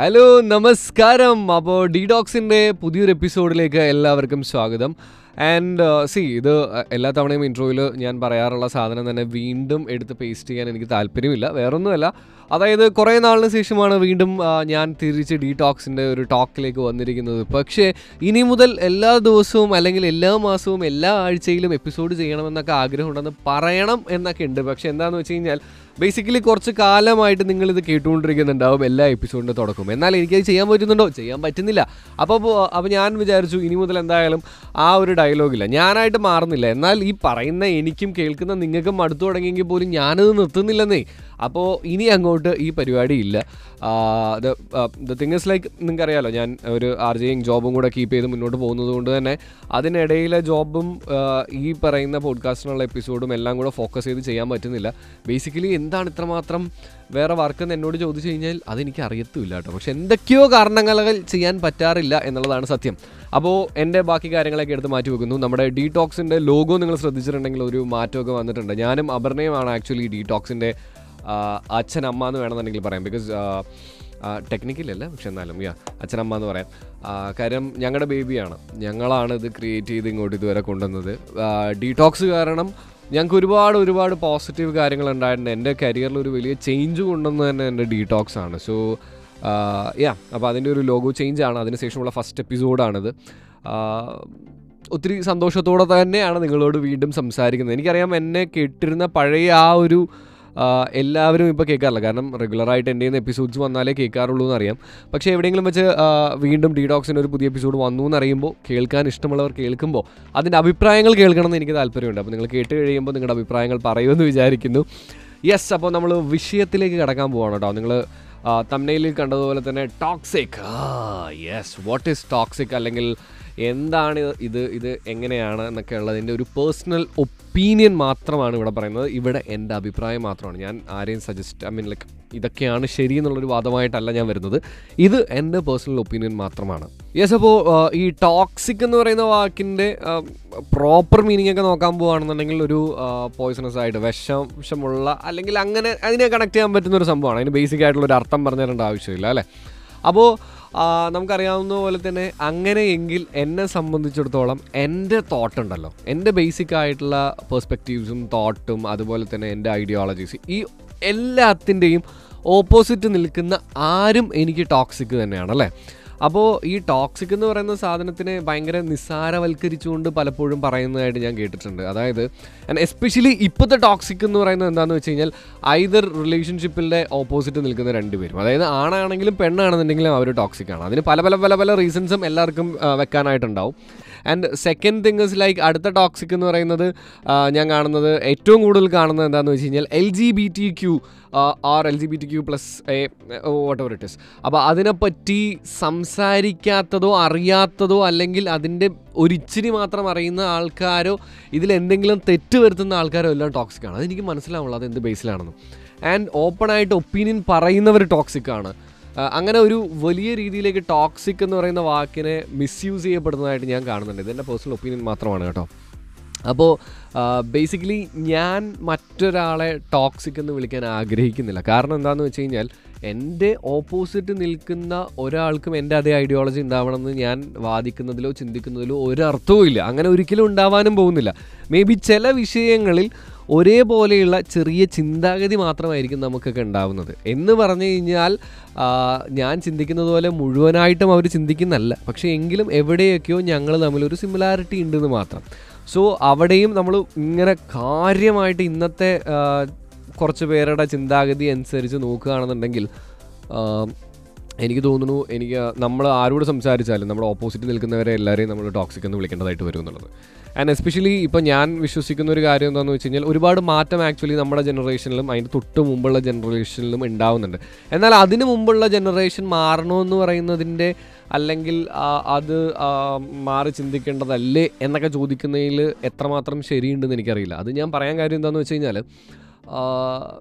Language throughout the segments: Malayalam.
ഹലോ നമസ്കാരം. അപ്പോൾ ഡി ഡോക്സിന്റെ പുതിയൊരു എപ്പിസോഡിലേക്ക് എല്ലാവർക്കും സ്വാഗതം. ആൻഡ് സി ഇത് uh, എല്ലാ തവണയും ഇൻട്രോയിൽ ഞാൻ പറയാറുള്ള സാധനം തന്നെ വീണ്ടും എടുത്ത് പേസ്റ്റ് ചെയ്യാൻ എനിക്ക് താല്പര്യമില്ല. വേറൊന്നുമല്ല. അതായത് കുറേ നാളിന് ശേഷമാണ് വീണ്ടും ഞാൻ തിരിച്ച് ഡി ടോക്സിന്റെ ഒരു ടോക്കിലേക്ക് വന്നിരിക്കുന്നത്. പക്ഷേ ഇനി മുതൽ എല്ലാ ദിവസവും അല്ലെങ്കിൽ എല്ലാ മാസവും എല്ലാ ആഴ്ചയിലും എപ്പിസോഡ് ചെയ്യണമെന്നൊക്കെ ആഗ്രഹമുണ്ടെന്ന് പറയണം എന്നൊക്കെ ഉണ്ട് പക്ഷേ എന്താണെന്ന് വെച്ച് കഴിഞ്ഞാൽ ബേസിക്കലി കുറച്ച് കാലമായിട്ട് നിങ്ങൾ ഇത് കേട്ടുകൊണ്ടിരിക്കുന്നുണ്ടാവും എല്ലാ എപ്പിസോഡിന്റെ തുടക്കം എന്നാൽ എനിക്കത് ചെയ്യാൻ പറ്റുന്നുണ്ടോ? ചെയ്യാൻ പറ്റുന്നില്ല. അപ്പോൾ അപ്പോൾ ഞാൻ വിചാരിച്ചു ഇനി മുതൽ എന്തായാലും ആ ഒരു ഡയലോഗില്ല ഞാനായിട്ട് മാറുന്നില്ല. എന്നാൽ ഈ പറയുന്ന എനിക്കും കേൾക്കുന്ന നിങ്ങൾക്കും അടുത്തു തുടങ്ങിയെങ്കിൽ പോലും ഞാനത് നിർത്തുന്നില്ലെന്നേ. അപ്പോൾ ഇനി അങ്ങോട്ട് ഈ പരിപാടി ഇല്ല. ദ തിങ് ഇസ് ലൈക്ക് നിങ്ങൾക്കറിയാലോ ഞാൻ ഒരു ആർ ജെയും ജോബും കൂടെ കീപ്പ് ചെയ്ത് മുന്നോട്ട് പോകുന്നത് കൊണ്ട് തന്നെ അതിനിടയിലെ ജോബും ഈ പറയുന്ന പോഡ്കാസ്റ്റിനുള്ള എപ്പിസോഡും എല്ലാം കൂടെ ഫോക്കസ് ചെയ്ത് ചെയ്യാൻ പറ്റുന്നില്ല. ബേസിക്കലി എന്താണ് ഇത്രമാത്രം വേറെ വർക്ക് എന്ന് എന്നോട് ചോദിച്ചു കഴിഞ്ഞാൽ അതെനിക്ക് അറിയത്തുമില്ല കേട്ടോ. പക്ഷെ എന്തൊക്കെയോ കാരണങ്ങൾ ചെയ്യാൻ പറ്റാറില്ല എന്നുള്ളതാണ് സത്യം. അപ്പോൾ എന്റെ ബാക്കി കാര്യങ്ങളൊക്കെ എടുത്ത് മാറ്റി വെക്കുന്നു. നമ്മുടെ ഡീടോക്സിന്റെ ലോഗോ നിങ്ങൾ ശ്രദ്ധിച്ചിട്ടുണ്ടെങ്കിൽ ഒരു മാറ്റമൊക്കെ വന്നിട്ടുണ്ട്. ഞാനും അപർണയുമാണ് ആക്ച്വലി ഡീടോക്സിന്റെ അച്ഛൻ അമ്മ എന്ന് വേണമെന്നുണ്ടെങ്കിൽ പറയാം. ബിക്കോസ് ടെക്നിക്കലല്ല പക്ഷെ എന്നാലും യാ അച്ഛനമ്മ എന്ന് പറയാം. കാര്യം ഞങ്ങളുടെ ബേബിയാണ് ഞങ്ങളാണ് ഇത് ക്രിയേറ്റ് ചെയ്ത് ഇങ്ങോട്ട് ഇതുവരെ കൊണ്ടുവന്നത്. ഡീടോക്സ് കാരണം ഞങ്ങൾക്ക് ഒരുപാട് ഒരുപാട് പോസിറ്റീവ് കാര്യങ്ങൾ ഉണ്ടായിട്ടുണ്ട്. എന്റെ കരിയറിൽ ഒരു വലിയ ചേഞ്ച് കൊണ്ടുവന്ന് തന്നെ എന്റെ ഡീടോക്സ് ആണ്. സോ യാ അപ്പോൾ അതിന്റെ ഒരു ലോഗോ ചേഞ്ച് ആണ്. അതിനുശേഷമുള്ള ഫസ്റ്റ് എപ്പിസോഡാണിത് ഒത്തിരി സന്തോഷത്തോടെ തന്നെയാണ് നിങ്ങളോട് വീണ്ടും സംസാരിക്കുന്നത്. എനിക്കറിയാം എന്നെ കേട്ടിരുന്ന പഴയ ആ ഒരു എല്ലാവരും ഇപ്പോൾ കേൾക്കാറില്ല. കാരണം റെഗുലറായിട്ട് എന്റെ നിന്ന് എപ്പിസോഡ്സ് വന്നാലേ കേൾക്കാറുള്ളൂ എന്നറിയാം. പക്ഷേ എവിടെയെങ്കിലും വെച്ച് വീണ്ടും ഡി ഡോക്സിന്റെ ഒരു പുതിയ എപ്പിസോഡ് വന്നു എന്നറിയുമ്പോൾ കേൾക്കാൻ ഇഷ്ടമുള്ളവർ കേൾക്കുമ്പോൾ അതിന്റെ അഭിപ്രായങ്ങൾ കേൾക്കണം എന്ന് എനിക്ക് താല്പര്യമുണ്ട്. അപ്പോൾ നിങ്ങൾ കേട്ട് കഴിയുമ്പോൾ നിങ്ങളുടെ അഭിപ്രായങ്ങൾ പറയുമെന്ന് വിചാരിക്കുന്നു. യെസ് അപ്പോൾ നമ്മൾ വിഷയത്തിലേക്ക് കടക്കാൻ പോവാണ് കേട്ടോ. നിങ്ങൾ തമ്മനയിൽ കണ്ടതുപോലെ തന്നെ toxic yes what is toxic അല്ലെങ്കിൽ എന്താണ് ഇത് ഇത് എങ്ങനെയാണ് എന്നൊക്കെ ഉള്ളതിന്റെ ഒരു പേഴ്സണൽ ഒപ്പീനിയൻ മാത്രമാണ് ഇവിടെ പറയുന്നത്. ഇവിടെ എന്റെ അഭിപ്രായം മാത്രമാണ്. ഞാൻ ആരെയും സജസ്റ്റ് ഐ മീൻ ലൈക്ക് ഇതൊക്കെയാണ് ശരി എന്നുള്ളൊരു വാദമായിട്ടല്ല ഞാൻ വരുന്നത്. ഇത് എന്റെ പേഴ്സണൽ ഒപ്പീനിയൻ മാത്രമാണ്. യെസ് അപ്പോൾ ഈ ടോക്സിക് എന്ന് പറയുന്ന വാക്കിന്റെ പ്രോപ്പർ മീനിങ് ഒക്കെ നോക്കാൻ പോവുകയാണെന്നുണ്ടെങ്കിൽ ഒരു പോയ്സണസ് ആയിട്ട് വിഷംശമുള്ള അല്ലെങ്കിൽ അങ്ങനെ അതിനെ കണക്ട് ചെയ്യാൻ പറ്റുന്ന ഒരു സംഭവമാണ്. അതിന് ബേസിക് ആയിട്ടുള്ള ഒരു അർത്ഥം പറഞ്ഞു തരേണ്ട ആവശ്യമില്ല അല്ലേ? അപ്പോൾ നമുക്കറിയാവുന്ന പോലെ തന്നെ അങ്ങനെയെങ്കിൽ എന്നെ സംബന്ധിച്ചിടത്തോളം എന്റെ തോട്ട് ഉണ്ടല്ലോ. എന്റെ ബേസിക് ആയിട്ടുള്ള പെർസ്പെക്റ്റീവ്സും തോട്ടും അതുപോലെ തന്നെ എന്റെ ഐഡിയോളജീസ് ഈ എല്ലാത്തിന്റെയും ഓപ്പോസിറ്റ് നിൽക്കുന്ന ആരും എനിക്ക് ടോക്സിക് തന്നെയാണ് അല്ലേ? അപ്പോൾ ഈ ടോക്സിക് എന്ന് പറയുന്ന സാധനത്തിനെ ഭയങ്കര നിസ്സാരവൽക്കരിച്ചുകൊണ്ട് പലപ്പോഴും പറയുന്നതായിട്ട് ഞാൻ കേട്ടിട്ടുണ്ട്. അതായത് ആൻഡ് എസ്പെഷ്യലി ഇപ്പോഴത്തെ ടോക്സിക് എന്ന് പറയുന്നത് എന്താണെന്ന് വെച്ച് കഴിഞ്ഞാൽ ഐദർ റിലേഷൻഷിപ്പിന്റെ ഓപ്പോസിറ്റ് നിൽക്കുന്ന രണ്ടുപേരും. അതായത് ആണാണെങ്കിലും പെണ്ണാണെന്നുണ്ടെങ്കിലും അവർ ടോക്സിക് ആണ്. അതിന് പല പല പല പല റീസൺസും എല്ലാവർക്കും വെക്കാനായിട്ടുണ്ടാവും. And second thing is like അടുത്ത ടോക്സിക് എന്ന് പറയുന്നത് ഞാൻ കാണുന്നത് ഏറ്റവും കൂടുതൽ കാണുന്നത് എന്താണെന്ന് വെച്ച് കഴിഞ്ഞാൽ L G B T Q R L G B T Q plus a whatever it is അപ്പോൾ അതിനെപ്പറ്റി സംസാരിക്കാത്തതോ അറിയാത്തതോ അല്ലെങ്കിൽ അതിന്റെ ഒരിച്ചിരി മാത്രം അറിയുന്ന ആൾക്കാരോ ഇതിലെന്തെങ്കിലും തെറ്റ് വരുത്തുന്ന ആൾക്കാരോ എല്ലാം ടോക്സിക് ആണ്. അതെനിക്ക് മനസ്സിലാവുള്ളൂ അത് എന്ത് ബേസിലാണെന്ന് ആൻഡ് ഓപ്പണായിട്ട് ഒപ്പീനിയൻ പറയുന്നവർ ടോക്സിക് ആണ്. അങ്ങനെ ഒരു വലിയ രീതിയിലേക്ക് ടോക്സിക് എന്ന് പറയുന്ന വാക്കിനെ മിസ്യൂസ് ചെയ്യപ്പെടുന്നതായിട്ട് ഞാൻ കാണുന്നുണ്ട്. ഇതെന്റെ പേഴ്സണൽ ഒപ്പീനിയൻ മാത്രമാണ് കേട്ടോ. അപ്പോൾ ബേസിക്കലി ഞാൻ മറ്റൊരാളെ ടോക്സിക് എന്ന് വിളിക്കാൻ ആഗ്രഹിക്കുന്നില്ല. കാരണം എന്താണെന്ന് വെച്ച് കഴിഞ്ഞാൽ എന്റെ ഓപ്പോസിറ്റ് നിൽക്കുന്ന ഒരാൾക്കും എന്റെ അതേ ഐഡിയോളജി ഉണ്ടാവണമെന്ന് ഞാൻ വാദിക്കുന്നതിലോ ചിന്തിക്കുന്നതിലോ ഒരർത്ഥവും ഇല്ല അങ്ങനെ ഒരിക്കലും ഉണ്ടാവാനും പോകുന്നില്ല. മേ ബി ചില വിഷയങ്ങളിൽ ഒരേപോലെയുള്ള ചെറിയ ചിന്താഗതി മാത്രമായിരിക്കും നമുക്കൊക്കെ ഉണ്ടാവുന്നത്. എന്ന് പറഞ്ഞു കഴിഞ്ഞാൽ ഞാൻ ചിന്തിക്കുന്നത് പോലെ മുഴുവനായിട്ടും അവർ ചിന്തിക്കുന്നല്ല പക്ഷേ എങ്കിലും എവിടെയൊക്കെയോ ഞങ്ങൾ ഒരു സിമിലാരിറ്റി ഉണ്ടെന്ന് മാത്രം. സോ അവിടെയും നമ്മൾ ഇങ്ങനെ കാര്യമായിട്ട് ഇന്നത്തെ കുറച്ച് പേരുടെ ചിന്താഗതി അനുസരിച്ച് നോക്കുകയാണെന്നുണ്ടെങ്കിൽ എനിക്ക് തോന്നുന്നു എനിക്ക് നമ്മൾ ആരോട് സംസാരിച്ചാലും നമ്മുടെ ഓപ്പോസിറ്റ് നിൽക്കുന്നവരെ എല്ലാവരെയും നമ്മൾ ടോക്സിക് എന്ന് വിളിക്കേണ്ടതായിട്ട് വരും എന്നുള്ളത്. ആൻഡ് എസ്പെഷ്യലി ഇപ്പോൾ ഞാൻ വിശ്വസിക്കുന്ന ഒരു കാര്യം എന്താണെന്ന് വെച്ച് കഴിഞ്ഞാൽ ഒരുപാട് മാറ്റം ആക്ച്വലി നമ്മുടെ ജനറേഷനിലും അതിന്റെ തൊട്ട് മുമ്പുള്ള ജനറേഷനിലും ഉണ്ടാവുന്നുണ്ട്. എന്നാൽ അതിന് മുമ്പുള്ള ജനറേഷൻ മാറണമെന്ന് പറയുന്നതിന്റെ അല്ലെങ്കിൽ അത് മാറി ചിന്തിക്കേണ്ടതല്ലേ എന്നൊക്കെ ചോദിക്കുന്നതിൽ എത്രമാത്രം ശരിയുണ്ടെന്ന് എനിക്കറിയില്ല. അത് ഞാൻ പറയാൻ കാര്യം എന്താണെന്ന് വെച്ച് കഴിഞ്ഞാൽ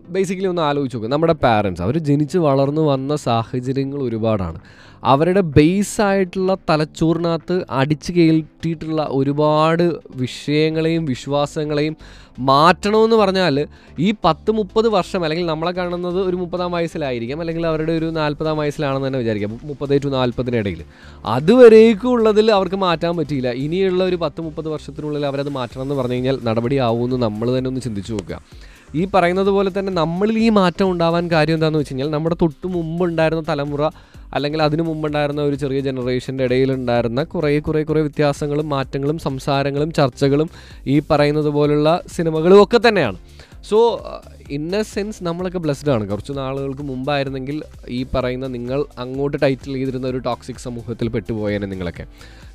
ബേസിക്കലി ഒന്ന് ആലോചിച്ച് നോക്കുക നമ്മുടെ പാരൻസ് അവർ ജനിച്ച് വളർന്നു വന്ന സാഹചര്യങ്ങൾ ഒരുപാടാണ്. അവരുടെ ബേസായിട്ടുള്ള തലച്ചോറിനകത്ത് അടിച്ചു കയറ്റിയിട്ടുള്ള ഒരുപാട് വിഷയങ്ങളെയും വിശ്വാസങ്ങളെയും മാറ്റണമെന്ന് പറഞ്ഞാൽ ഈ പത്ത് മുപ്പത് വർഷം അല്ലെങ്കിൽ നമ്മളെ കാണുന്നത് ഒരു മുപ്പതാം വയസ്സിലായിരിക്കാം അല്ലെങ്കിൽ അവരുടെ ഒരു നാൽപ്പതാം വയസ്സിലാണെന്ന് തന്നെ വിചാരിക്കാം. മുപ്പത് ടു നാൽപ്പതിനിടയിൽ അതുവരേക്കും ഉള്ളതിൽ അവർക്ക് മാറ്റാൻ പറ്റിയില്ല. ഇനിയുള്ള ഒരു പത്ത് മുപ്പത് വർഷത്തിനുള്ളിൽ അവരത് മാറ്റണം എന്ന് പറഞ്ഞു കഴിഞ്ഞാൽ നടപടിയാവുമെന്ന് നമ്മൾ തന്നെ ഒന്ന് ചിന്തിച്ചു നോക്കുക. ഈ പറയുന്നത് പോലെ തന്നെ നമ്മളിൽ ഈ മാറ്റം ഉണ്ടാവാൻ കാര്യം എന്താണെന്ന് വെച്ച് കഴിഞ്ഞാൽ നമ്മുടെ തൊട്ട് മുമ്പുണ്ടായിരുന്ന തലമുറ അല്ലെങ്കിൽ അതിനു മുമ്പുണ്ടായിരുന്ന ഒരു ചെറിയ ജനറേഷന്റെ ഇടയിലുണ്ടായിരുന്ന കുറേ കുറേ കുറേ വ്യത്യാസങ്ങളും മാറ്റങ്ങളും സംസാരങ്ങളും ചർച്ചകളും ഈ പറയുന്നത് പോലുള്ള സിനിമകളും ഒക്കെ തന്നെയാണ്. സോ എ സെൻസ് നമ്മളൊക്കെ ബ്ലെസ്ഡ് ആണ്. കുറച്ച് നാളുകൾക്ക് മുമ്പായിരുന്നെങ്കിൽ ഈ പറയുന്ന നിങ്ങൾ അങ്ങോട്ട് ടൈറ്റിൽ ചെയ്തിരുന്ന ഒരു ടോക്സിക് സമൂഹത്തിൽ പെട്ടുപോയേനെ നിങ്ങളൊക്കെ.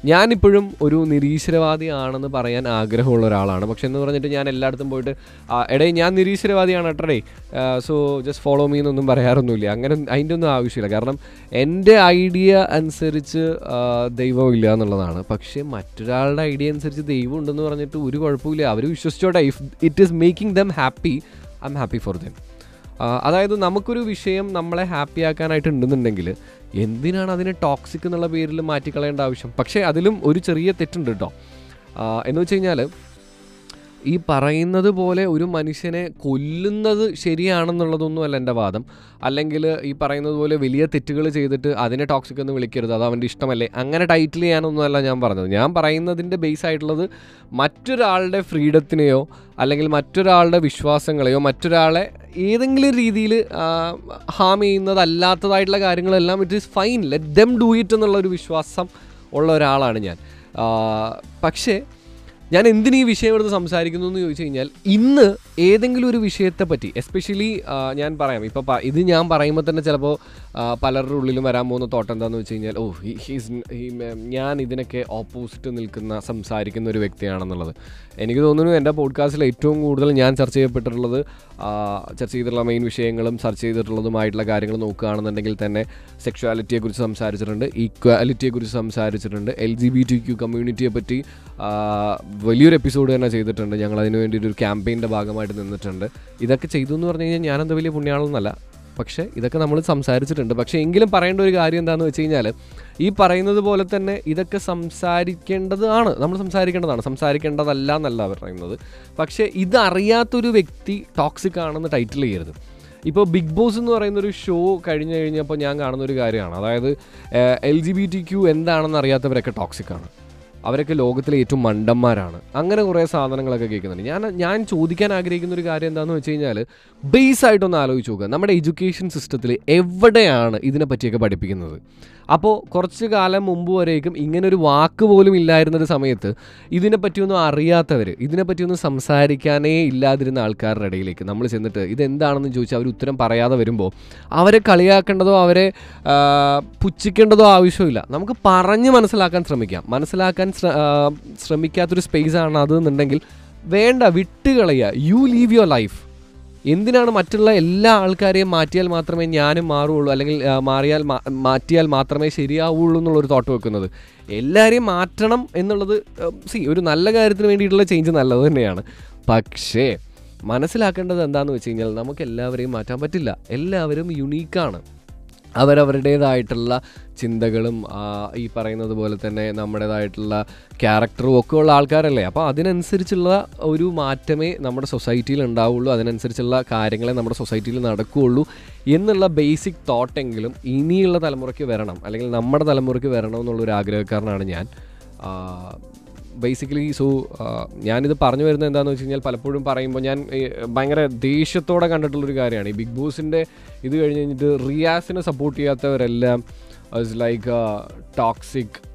ഞാനിപ്പോഴും ഒരു നിരീശ്വരവാദി ആണെന്ന് പറയാൻ ആഗ്രഹമുള്ള ഒരാളാണ്. പക്ഷെ എന്ന് പറഞ്ഞിട്ട് ഞാൻ എല്ലായിടത്തും പോയിട്ട് "ആ, എടേ ഞാൻ നിരീശ്വരവാദിയാണ് അട്ടടേ സോ ജസ്റ്റ് ഫോളോ മീ എന്നൊന്നും പറയാറൊന്നുമില്ല. അങ്ങനെ അതിന്റെ ഒന്നും ആവശ്യമില്ല. കാരണം എന്റെ ഐഡിയ അനുസരിച്ച് ദൈവമില്ല എന്നുള്ളതാണ്. പക്ഷേ മറ്റൊരാളുടെ ഐഡിയ അനുസരിച്ച് ദൈവം ഉണ്ടെന്ന് പറഞ്ഞിട്ട് ഒരു കുഴപ്പമില്ല അവർ വിശ്വസിച്ചോട്ടെ. If it is making them happy I'm happy for them അതായത് നമുക്കൊരു വിഷയം നമ്മളെ ഹാപ്പി ആക്കാനായിട്ട് ഉണ്ടെന്നുണ്ടെങ്കിൽ എന്തിനാണ് അതിനെ ടോക്സിക് എന്നുള്ള പേരിൽ മാറ്റിക്കളയേണ്ട ആവശ്യം? പക്ഷേ അതിലും ഒരു ചെറിയ തെറ്റുണ്ട് കേട്ടോ എന്ന് വെച്ച് കഴിഞ്ഞാൽ ഈ പറയുന്നത് പോലെ ഒരു മനുഷ്യനെ കൊല്ലുന്നത് ശരിയാണെന്നുള്ളതൊന്നും അല്ല എന്റെ വാദം. അല്ലെങ്കിൽ ഈ പറയുന്നത് പോലെ വലിയ തെറ്റുകൾ ചെയ്തിട്ട് അതിനെ ടോക്സിക് എന്ന് വിളിക്കരുത് അത് അവന്റെ ഇഷ്ടമല്ലേ? അങ്ങനെ ടൈറ്റിൽ ചെയ്യാനൊന്നുമല്ല ഞാൻ പറഞ്ഞത്. ഞാൻ പറയുന്നതിന്റെ ബേസ് ആയിട്ടുള്ളത് മറ്റൊരാളുടെ ഫ്രീഡത്തിനെയോ അല്ലെങ്കിൽ മറ്റൊരാളുടെ വിശ്വാസങ്ങളെയോ മറ്റൊരാളെ ഏതെങ്കിലും രീതിയിൽ ഹാം ചെയ്യുന്നതല്ലാത്തതായിട്ടുള്ള കാര്യങ്ങളെല്ലാം it is fine let them do it എന്നുള്ളൊരു വിശ്വാസം ഉള്ള ഒരാളാണ് ഞാൻ. പക്ഷേ ഞാൻ എന്തിനു വിഷയം എടുത്ത് സംസാരിക്കുന്നു എന്ന് ചോദിച്ചു കഴിഞ്ഞാൽ ഇന്ന് ഏതെങ്കിലും ഒരു വിഷയത്തെ പറ്റി എസ്പെഷ്യലി ഞാൻ പറയാം. ഇപ്പോൾ ഇത് ഞാൻ പറയുമ്പോൾ തന്നെ ചിലപ്പോൾ പലരുടെ ഉള്ളിലും വരാൻ പോകുന്ന തോട്ടം എന്താണെന്ന് വെച്ച് കഴിഞ്ഞാൽ ഓ ഹീസ് ഞാൻ ഇതിനൊക്കെ ഓപ്പോസിറ്റ് നിൽക്കുന്ന സംസാരിക്കുന്ന ഒരു വ്യക്തിയാണെന്നുള്ളത്. എനിക്ക് തോന്നുന്നു എന്റെ പോഡ്കാസ്റ്റിൽ ഏറ്റവും കൂടുതൽ ഞാൻ ചർച്ച ചെയ്യപ്പെട്ടിട്ടുള്ളത് ചർച്ച ചെയ്തിട്ടുള്ള മെയിൻ വിഷയങ്ങളും ചർച്ച ചെയ്തിട്ടുള്ളതുമായിട്ടുള്ള കാര്യങ്ങൾ നോക്കുകയാണെന്നുണ്ടെങ്കിൽ തന്നെ സെക്ഷുവാലിറ്റിയെക്കുറിച്ച് സംസാരിച്ചിട്ടുണ്ട് ഈക്വാലിറ്റിയെക്കുറിച്ച് സംസാരിച്ചിട്ടുണ്ട് L G B T Q കമ്മ്യൂണിറ്റിയെ പറ്റി വലിയൊരു എപ്പിസോഡ് തന്നെ ചെയ്തിട്ടുണ്ട്. ഞങ്ങൾ അതിന് വേണ്ടിയിട്ട് ഒരു ക്യാമ്പയിന്റെ ഭാഗമായിട്ട് നിന്നിട്ടുണ്ട്. ഇതൊക്കെ ചെയ്തു എന്ന് പറഞ്ഞു കഴിഞ്ഞാൽ ഞാനെന്താ വലിയ പുണ്യാളൊന്നുമല്ല. പക്ഷേ ഇതൊക്കെ നമ്മൾ സംസാരിച്ചിട്ടുണ്ട്. പക്ഷേ എങ്കിലും പറയേണ്ട ഒരു കാര്യം എന്താണെന്ന് വെച്ച് കഴിഞ്ഞാൽ ഈ പറയുന്നത് പോലെ തന്നെ ഇതൊക്കെ സംസാരിക്കേണ്ടതാണ്. നമ്മൾ സംസാരിക്കേണ്ടതാണ്. സംസാരിക്കേണ്ടതല്ല എന്നല്ല പറയുന്നത്. പക്ഷേ ഇതറിയാത്തൊരു വ്യക്തി ടോക്സിക് ആണെന്ന് ടൈറ്റിൽ ചെയ്യരുത്. ഇപ്പോൾ ബിഗ് ബോസ് എന്ന് പറയുന്ന ഒരു ഷോ കഴിഞ്ഞ് കഴിഞ്ഞപ്പോൾ ഞാൻ കാണുന്ന ഒരു കാര്യമാണ്. അതായത് L G B T Q എന്താണെന്ന് അറിയാത്തവരൊക്കെ ടോക്സിക് ആണ്. അവരൊക്കെ ലോകത്തിലെ ഏറ്റവും മണ്ടന്മാരാണ്. അങ്ങനെ കുറേ സാധനങ്ങളൊക്കെ കേൾക്കുന്നുണ്ട്. ഞാൻ ഞാൻ ചോദിക്കാൻ ആഗ്രഹിക്കുന്ന ഒരു കാര്യം എന്താണെന്ന് വെച്ച് കഴിഞ്ഞാൽ ബേസ് ആയിട്ടൊന്ന് ആലോചിച്ച് നോക്കുക. നമ്മുടെ എഡ്യൂക്കേഷൻ സിസ്റ്റത്തിൽ എവിടെയാണ് ഇതിനെ പറ്റിയൊക്കെ പഠിപ്പിക്കുന്നത്? അപ്പോൾ കുറച്ച് കാലം മുമ്പ് വരേക്കും ഇങ്ങനൊരു വാക്ക് പോലും ഇല്ലായിരുന്നൊരു സമയത്ത് ഇതിനെപ്പറ്റിയൊന്നും അറിയാത്തവർ ഇതിനെപ്പറ്റിയൊന്നും സംസാരിക്കാനേ ഇല്ലാതിരുന്ന ആൾക്കാരുടെ ഇടയിലേക്ക് നമ്മൾ ചെന്നിട്ട് ഇതെന്താണെന്ന് ചോദിച്ചാൽ അവർ ഉത്തരം പറയാതെ വരുമ്പോൾ അവരെ കളിയാക്കേണ്ടതോ അവരെ പുച്ഛിക്കേണ്ടതോ ആവശ്യമില്ല. നമുക്ക് പറഞ്ഞ് മനസ്സിലാക്കാൻ ശ്രമിക്കാം. മനസ്സിലാക്കാൻ ശ്രമിക്കാത്തൊരു സ്പേസ് ആണ് അത് എന്നുണ്ടെങ്കിൽ വേണ്ട വിട്ടുകളയുക. യു ലീവ് യുവർ ലൈഫ് എന്തിനാണ് മറ്റുള്ള എല്ലാ ആൾക്കാരെയും മാറ്റിയാൽ മാത്രമേ ഞാനും മാറുള്ളൂ അല്ലെങ്കിൽ മാറിയാൽ മാറ്റിയാൽ മാത്രമേ ശരിയാവുള്ളൂ എന്നുള്ളൊരു തോട്ട് വെക്കുന്നത്. എല്ലാവരെയും മാറ്റണം എന്നുള്ളത് സി ഒരു നല്ല കാര്യത്തിന് വേണ്ടിയിട്ടുള്ള ചേഞ്ച് നല്ലത് തന്നെയാണ്. പക്ഷേ മനസ്സിലാക്കേണ്ടത് എന്താണെന്ന് വെച്ച് കഴിഞ്ഞാൽ നമുക്ക് എല്ലാവരെയും മാറ്റാൻ പറ്റില്ല. എല്ലാവരും യുണീക്കാണ് അവരവരുടേതായിട്ടുള്ള ചിന്തകളും ഈ പറയുന്നത് പോലെ തന്നെ നമ്മുടേതായിട്ടുള്ള ക്യാരക്ടറും ഒക്കെ ഉള്ള ആൾക്കാരല്ലേ. അപ്പോൾ അതിനനുസരിച്ചുള്ള ഒരു മാറ്റമേ നമ്മുടെ സൊസൈറ്റിയിൽ ഉണ്ടാവുള്ളൂ അതിനനുസരിച്ചുള്ള കാര്യങ്ങളെ നമ്മുടെ സൊസൈറ്റിയിൽ നടക്കുകയുള്ളൂ എന്നുള്ള ബേസിക് തോട്ടെങ്കിലും ഇനിയുള്ള തലമുറയ്ക്ക് വരണം അല്ലെങ്കിൽ നമ്മുടെ തലമുറയ്ക്ക് വരണം എന്നുള്ളൊരു ആഗ്രഹക്കാരനാണ് ഞാൻ ബേസിക്കലി സോ ഞാനിത് പറഞ്ഞു വരുന്നത് എന്താണെന്ന് വെച്ച് കഴിഞ്ഞാൽ പലപ്പോഴും പറയുമ്പോൾ ഞാൻ ഭയങ്കര ദേഷ്യത്തോടെ കണ്ടിട്ടുള്ളൊരു കാര്യമാണ്. ഈ ബിഗ് ബോസിന്റെ ഇത് കഴിഞ്ഞ് കഴിഞ്ഞിട്ട് റിയാസിനെ സപ്പോർട്ട് ചെയ്യാത്തവരെല്ലാം ഇസ് ലൈക്ക് ടോക്സിക്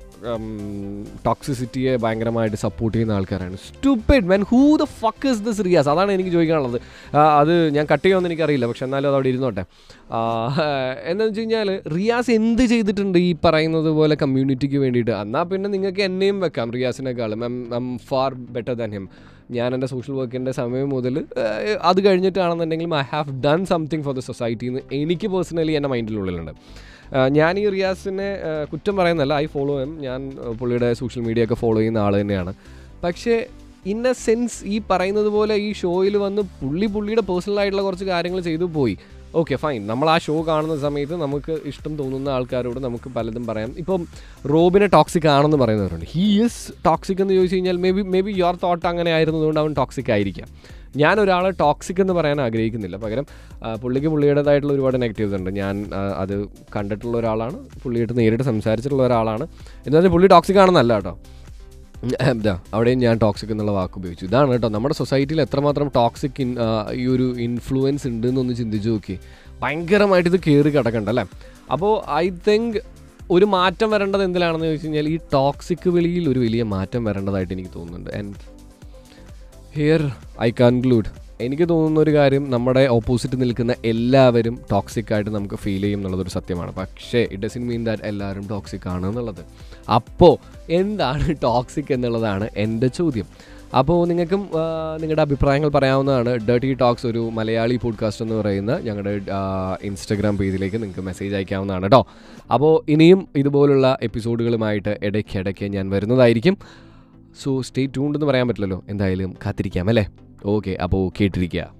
ടോക്സിസിറ്റിയെ ഭയങ്കരമായിട്ട് സപ്പോർട്ട് ചെയ്യുന്ന ആൾക്കാരാണ്. Stupid men who the fuck is this Riyas അതാണ് എനിക്ക് ചോദിക്കാനുള്ളത്. അത് ഞാൻ കട്ട് ചെയ്യുമെന്ന് എനിക്കറിയില്ല പക്ഷെ എന്നാലും അത് അവിടെ ഇരുന്നോട്ടെ എന്താണെന്ന് വെച്ച് കഴിഞ്ഞാൽ റിയാസ് എന്ത് ചെയ്തിട്ടുണ്ട് ഈ പറയുന്നത് പോലെ കമ്മ്യൂണിറ്റിക്ക് വേണ്ടിയിട്ട്? എന്നാൽ പിന്നെ നിങ്ങൾക്ക് എന്നെയും വെക്കാം റിയാസിനേക്കാളും I'm far better than him ഞാൻ എന്റെ സോഷ്യൽ വർക്കിന്റെ സമയം മുതൽ അത് കഴിഞ്ഞിട്ടാണെന്നുണ്ടെങ്കിലും I have done something for the society എന്ന് എനിക്ക് പേഴ്സണലി എന്റെ മൈൻഡിലുള്ളിലുണ്ട് ഞാൻ ഈ റിയാസിനെ കുറ്റം പറയുന്നല്ല ഐ ഫോളോ എം ഞാൻ പുള്ളിയുടെ സോഷ്യൽ മീഡിയ ഒക്കെ ഫോളോ ചെയ്യുന്ന ആൾ തന്നെയാണ്. പക്ഷേ ഇൻ എ സെൻസ് ഈ പറയുന്നത് പോലെ ഈ ഷോയിൽ വന്ന് പുള്ളി പുള്ളിയുടെ പേഴ്സണൽ ആയിട്ടുള്ള കുറച്ച് കാര്യങ്ങൾ ചെയ്തു പോയി. ഓക്കെ ഫൈൻ നമ്മൾ ആ ഷോ കാണുന്ന സമയത്ത് നമുക്ക് ഇഷ്ടം തോന്നുന്ന ആൾക്കാരോട് നമുക്ക് പലതും പറയാം. ഇപ്പം റോബിനെ ടോക്സിക് ആണെന്ന് പറയുന്നവരുണ്ട്. ഹീ ഈസ് ടോക്സിക് എന്ന് ചോദിച്ചു കഴിഞ്ഞാൽ maybe maybe your thought അങ്ങനെ ആയിരുന്നതുകൊണ്ട് അവൻ ടോക്സിക് ആയിരിക്കാം. ഞാൻ ഒരാളെ ടോക്സിക് എന്ന് പറയാൻ ആഗ്രഹിക്കുന്നില്ല. പകരം പുള്ളിക്ക് പുള്ളിയുടേതായിട്ടുള്ള ഒരുപാട് നെഗറ്റീവ്സ് ഉണ്ട്. ഞാൻ അത് കണ്ടിട്ടുള്ള ഒരാളാണ്. പുള്ളിയിട്ട് നേരിട്ട് സംസാരിച്ചിട്ടുള്ള ഒരാളാണ്. എന്ന് പറഞ്ഞാൽ പുള്ളി ടോക്സിക് ആണെന്നല്ല കേട്ടോ. അവിടെയും ഞാൻ ടോക്സിക് എന്നുള്ള വാക്ക് ഉപയോഗിച്ചു. ഇതാണ് കേട്ടോ നമ്മുടെ സൊസൈറ്റിയിൽ എത്രമാത്രം ടോക്സിക് ഈ ഒരു ഇൻഫ്ലുവൻസ് ഉണ്ട് എന്നൊന്ന് ചിന്തിച്ചു നോക്കി. ഭയങ്കരമായിട്ട് ഇത് കയറി കിടക്കണ്ട അല്ലേ? അപ്പോൾ ഐ തിങ്ക് ഒരു മാറ്റം വരേണ്ടത് എന്തിലാണെന്ന് ചോദിച്ചു കഴിഞ്ഞാൽ ഈ ടോക്സിക് വിളിയിൽ ഒരു വലിയ മാറ്റം വരേണ്ടതായിട്ട് എനിക്ക് തോന്നുന്നുണ്ട്. ആൻഡ് ഹിയർ ഐ കൺക്ലൂഡ് എനിക്ക് തോന്നുന്ന ഒരു കാര്യം നമ്മുടെ ഓപ്പോസിറ്റ് നിൽക്കുന്ന എല്ലാവരും ടോക്സിക് ആയിട്ട് നമുക്ക് ഫീൽ ചെയ്യും എന്നുള്ളതൊരു സത്യമാണ്. പക്ഷേ ഇറ്റ് ഡസൻ മീൻ ദാറ്റ് എല്ലാവരും ടോക്സിക് ആണ് എന്നുള്ളത്. അപ്പോൾ എന്താണ് ടോക്സിക് എന്നുള്ളതാണ് എന്റെ ചോദ്യം. അപ്പോൾ നിങ്ങൾക്കും നിങ്ങളുടെ അഭിപ്രായങ്ങൾ പറയാവുന്നതാണ്. ഡേർട്ടി ടോക്സ് ഒരു മലയാളി പോഡ്കാസ്റ്റ് എന്ന് പറയുന്ന ഞങ്ങളുടെ ഇൻസ്റ്റഗ്രാം പേജിലേക്ക് നിങ്ങൾക്ക് മെസ്സേജ് അയക്കാവുന്നതാണ് കേട്ടോ അപ്പോൾ ഇനിയും ഇതുപോലുള്ള എപ്പിസോഡുകളുമായിട്ട് ഇടയ്ക്കിടയ്ക്ക് ഞാൻ വരുന്നതായിരിക്കും. സോ സ്റ്റേ ട്യൂൺഡ് എന്ന് പറയാൻ പറ്റില്ലല്ലോ. എന്തായാലും കാത്തിരിക്കാം അല്ലേ? ഓക്കെ അപ്പോൾ കേട്ടിരിക്കുക.